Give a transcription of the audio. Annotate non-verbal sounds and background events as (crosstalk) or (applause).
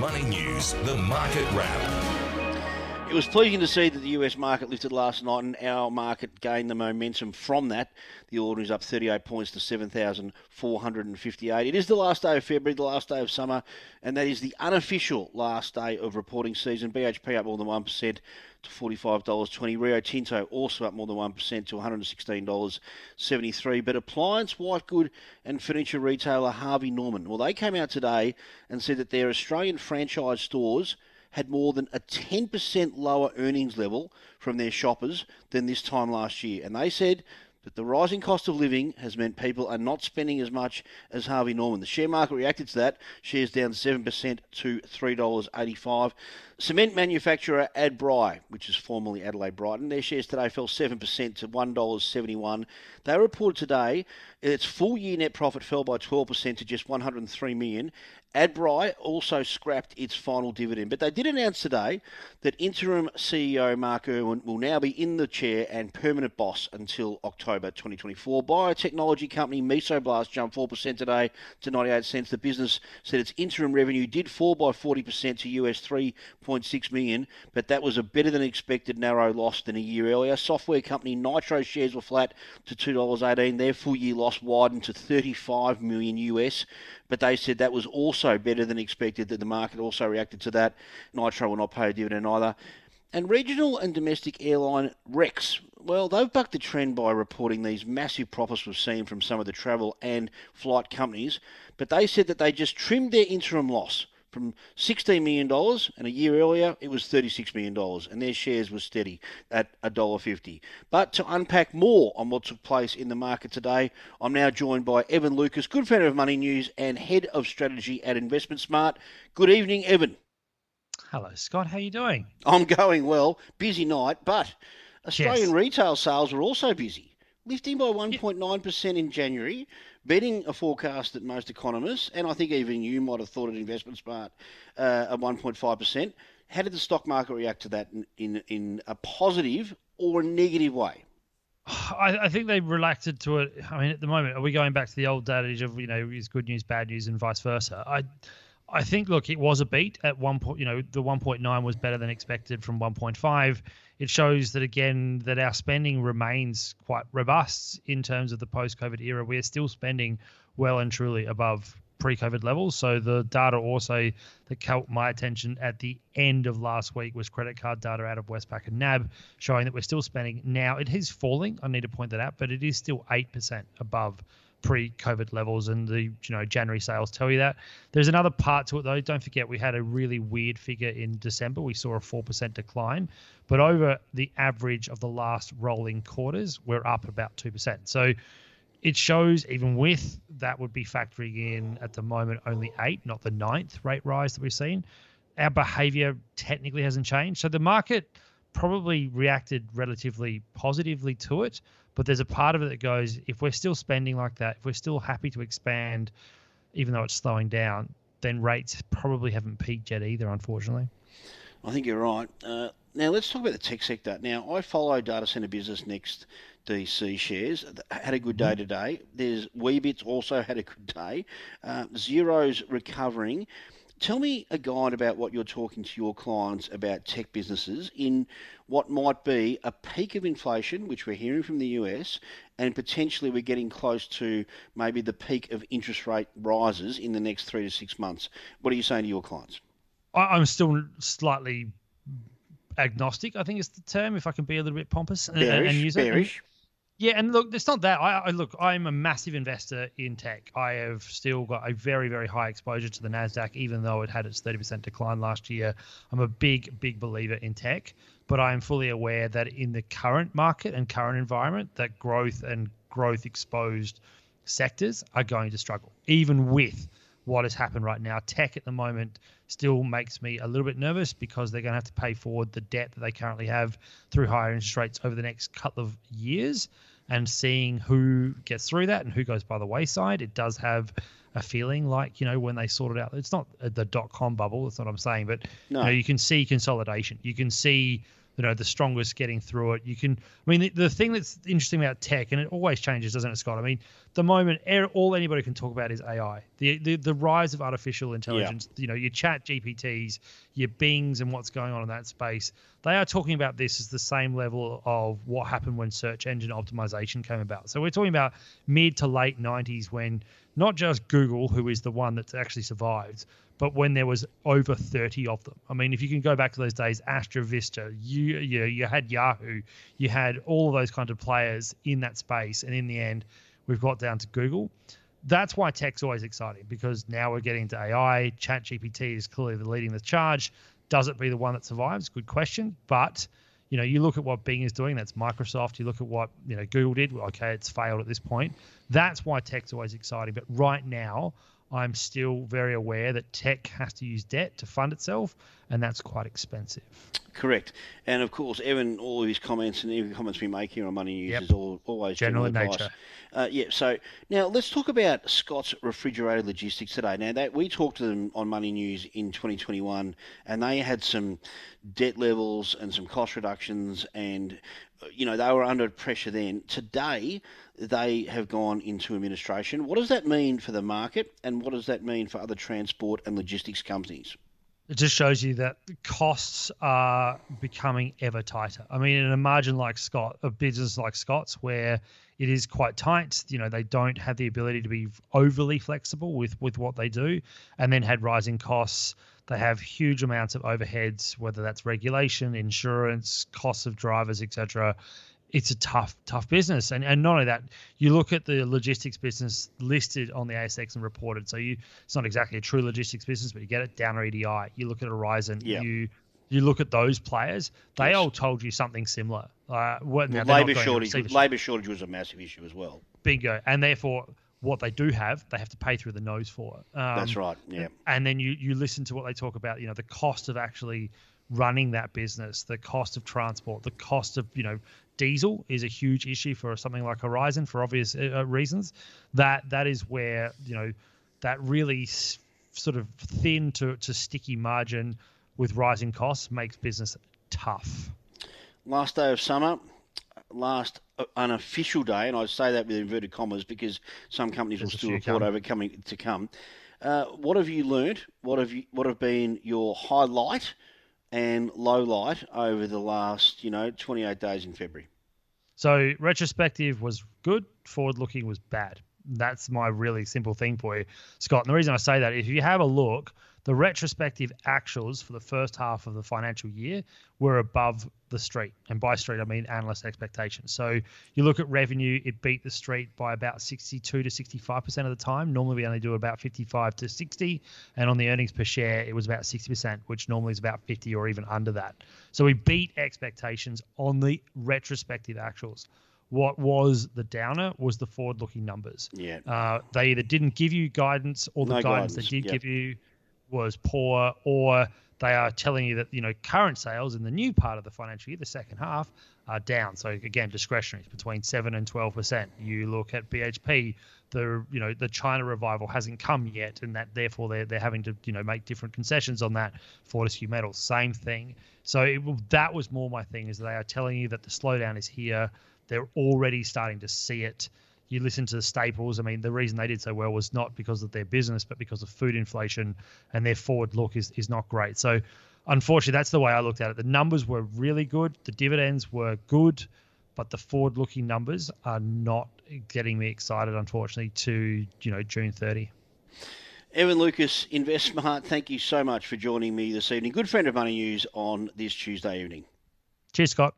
Money News, the market wrap. It was pleasing to see that the US market lifted last night and our market gained the momentum from that. The order is up 38 points to 7,458. It is the last day of February, the last day of summer, and that is the unofficial last day of reporting season. BHP up more than 1% to $45.20. Rio Tinto also up more than 1% to $116.73. But appliance, white good, and furniture retailer Harvey Norman, well, they came out today and said that their Australian franchise stores – had more than a 10% lower earnings level from their shoppers than this time last year. And they said that the rising cost of living has meant people are not spending as much as Harvey Norman. The share market reacted to that. Shares down 7% to $3.85. Cement manufacturer Adbri, which is formerly Adelaide Brighton, their shares today fell 7% to $1.71. They reported today its full year net profit fell by 12% to just 103 million Adbri also scrapped its final dividend, but they did announce today that interim CEO Mark Irwin will now be in the chair and permanent boss until October 2024. Biotechnology company Mesoblast jumped 4% today to 98 cents. The business said its interim revenue did fall by 40% to US 3.6 million, but that was a better than expected narrow loss than a year earlier. Software company Nitro shares were flat to $2.18. Their full year loss widened to 35 million US but they said that was also better than expected, that the market also reacted to that. Nitro will not pay a dividend either. And regional and domestic airline Rex, well, they've bucked the trend by reporting these massive profits we've seen from some of the travel and flight companies, but they said that they just trimmed their interim loss from $16 million, and a year earlier it was $36 million, and their shares were steady at $1.50. But to unpack more on what took place in the market today, I'm now joined by Evan Lucas, good friend of Money News and head of strategy at InvestSmart. Good evening, Evan. Hello, Scott. How are you doing? I'm going well. Busy night, but Australian yes. retail sales were also busy, lifting by 1.9% in January beating a forecast that most economists, and I think even you might have thought at InvestSmart, uh, at 1.5%. How did the stock market react to that in, in, in a positive or a negative way? (sighs) I, I, think they reacted to it. I mean, at the moment, are we going back to the old adage of you know is good news bad news and vice versa? I I think look, it was a beat at one point. You know, the 1.9 was better than expected from 1.5. It shows that again that our spending remains quite robust in terms of the post-COVID era. We're still spending well and truly above pre-COVID levels. So the data also that caught my attention at the end of last week was credit card data out of Westpac and NAB showing that we're still spending. Now it is falling. I need to point that out, but it is still eight percent above pre-COVID levels, and the you know January sales tell you that. There's another part to it though. Don't forget we had a really weird figure in December. We saw a four percent decline, but over the average of the last rolling quarters, we're up about two percent. So it shows even with that would be factoring in at the moment only eight, not the ninth rate rise that we've seen. Our behavior technically hasn't changed. So the market probably reacted relatively positively to it. But there's a part of it that goes, if we're still spending like that, if we're still happy to expand, even though it's slowing down, then rates probably haven't peaked yet either, unfortunately. I think you're right. Uh, now let's talk about the tech sector. Now I follow data center business next. DC shares had a good day mm-hmm. today. There's Weebits also had a good day. Uh, Xero's recovering. Tell me a guide about what you're talking to your clients about tech businesses in what might be a peak of inflation, which we're hearing from the US, and potentially we're getting close to maybe the peak of interest rate rises in the next three to six months. What are you saying to your clients? I'm still slightly agnostic, I think is the term, if I can be a little bit pompous bearish, and, use it. Bearish. Yeah, and look, it's not that. I, I, look, I'm a massive investor in tech. I have still got a very, very high exposure to the Nasdaq, even though it had its 30% decline last year. I'm a big, big believer in tech, but I am fully aware that in the current market and current environment, that growth and growth exposed sectors are going to struggle, even with what has happened right now. Tech at the moment still makes me a little bit nervous because they're going to have to pay forward the debt that they currently have through higher interest rates over the next couple of years and seeing who gets through that and who goes by the wayside. It does have a feeling like you know when they sorted out. It's not the dot com bubble. That's what I'm saying, but no. you, know, you can see consolidation. You can see you know the strongest getting through it. You can, I mean, the, the thing that's interesting about tech, and it always changes, doesn't it, Scott? I mean, the moment all anybody can talk about is AI, the the, the rise of artificial intelligence. Yeah. You know, your Chat GPTs, your Bings, and what's going on in that space. They are talking about this as the same level of what happened when search engine optimization came about. So we're talking about mid to late 90s when not just Google, who is the one that's actually survived, but when there was over 30 of them. I mean, if you can go back to those days, AltaVista, you you, you had Yahoo, you had all of those kind of players in that space, and in the end, we've got down to Google. That's why tech's always exciting because now we're getting to AI. Chat GPT is clearly leading the charge. Does it be the one that survives? Good question. But you know, you look at what Bing is doing. That's Microsoft. You look at what you know Google did. Okay, it's failed at this point. That's why tech's always exciting. But right now, I'm still very aware that tech has to use debt to fund itself, and that's quite expensive. Correct. And of course, Evan, all of his comments and even comments we make here on Money News yep. is all, always general, general in nature. Uh, yeah. So now let's talk about Scott's refrigerated logistics today. Now that we talked to them on Money News in 2021, and they had some debt levels and some cost reductions, and you know they were under pressure then. Today they have gone into administration. What does that mean for the market, and what does that mean for other transport and logistics companies? It just shows you that costs are becoming ever tighter. I mean, in a margin like Scott, a business like Scott's, where it is quite tight, you know, they don't have the ability to be overly flexible with with what they do, and then had rising costs. They have huge amounts of overheads, whether that's regulation, insurance, costs of drivers, etc it's a tough, tough business. And and not only that, you look at the logistics business listed on the ASX and reported. So you it's not exactly a true logistics business, but you get it Downer EDI. You look at Aurizon, yeah. you you look at those players, they yes. all told you something similar. Uh, what, well, labour shortage, labour shortage was a massive issue as well. Bingo, and therefore what they do have, they have to pay through the nose for. Um, That's right. Yeah. And then you you listen to what they talk about. You know, the cost of actually running that business, the cost of transport, the cost of you know diesel is a huge issue for something like Aurizon for obvious uh, uh, reasons. That that is where you know that really s- sort of thin to, to sticky margin with rising costs makes business tough. Last day of summer, last uh, unofficial day, and I say that with inverted commas because some companies There's will still report come. over coming to come. Uh, what have you learned? What have you? What have been your highlight and low light over the last, you know, 28 days in February. So retrospective was good, forward looking was bad. That's my really simple thing for you, Scott. And the reason I say that, if you have a look, the retrospective actuals for the first half of the financial year were above the street. And by street, I mean analyst expectations. So you look at revenue, it beat the street by about 62 to 65% of the time. Normally, we only do about 55 to 60. And on the earnings per share, it was about 60%, which normally is about 50 or even under that. So we beat expectations on the retrospective actuals what was the downer was the forward looking numbers. Yeah. Uh, they either didn't give you guidance or the no guidance, guidance, they did yep. give you was poor, or they are telling you that you know current sales in the new part of the financial year, the second half, are down. So again, discretionary is between seven and twelve percent. You look at BHP, the you know the China revival hasn't come yet, and that therefore they're they're having to you know make different concessions on that. Fortescue Metals, same thing. So it, that was more my thing is they are telling you that the slowdown is here. They're already starting to see it you listen to the staples. I mean, the reason they did so well was not because of their business, but because of food inflation, and their forward look is is not great. So, unfortunately, that's the way I looked at it. The numbers were really good, the dividends were good, but the forward-looking numbers are not getting me excited, unfortunately, to you know June 30. Evan Lucas, InvestSmart, thank you so much for joining me this evening. Good friend of Money News on this Tuesday evening. Cheers, Scott.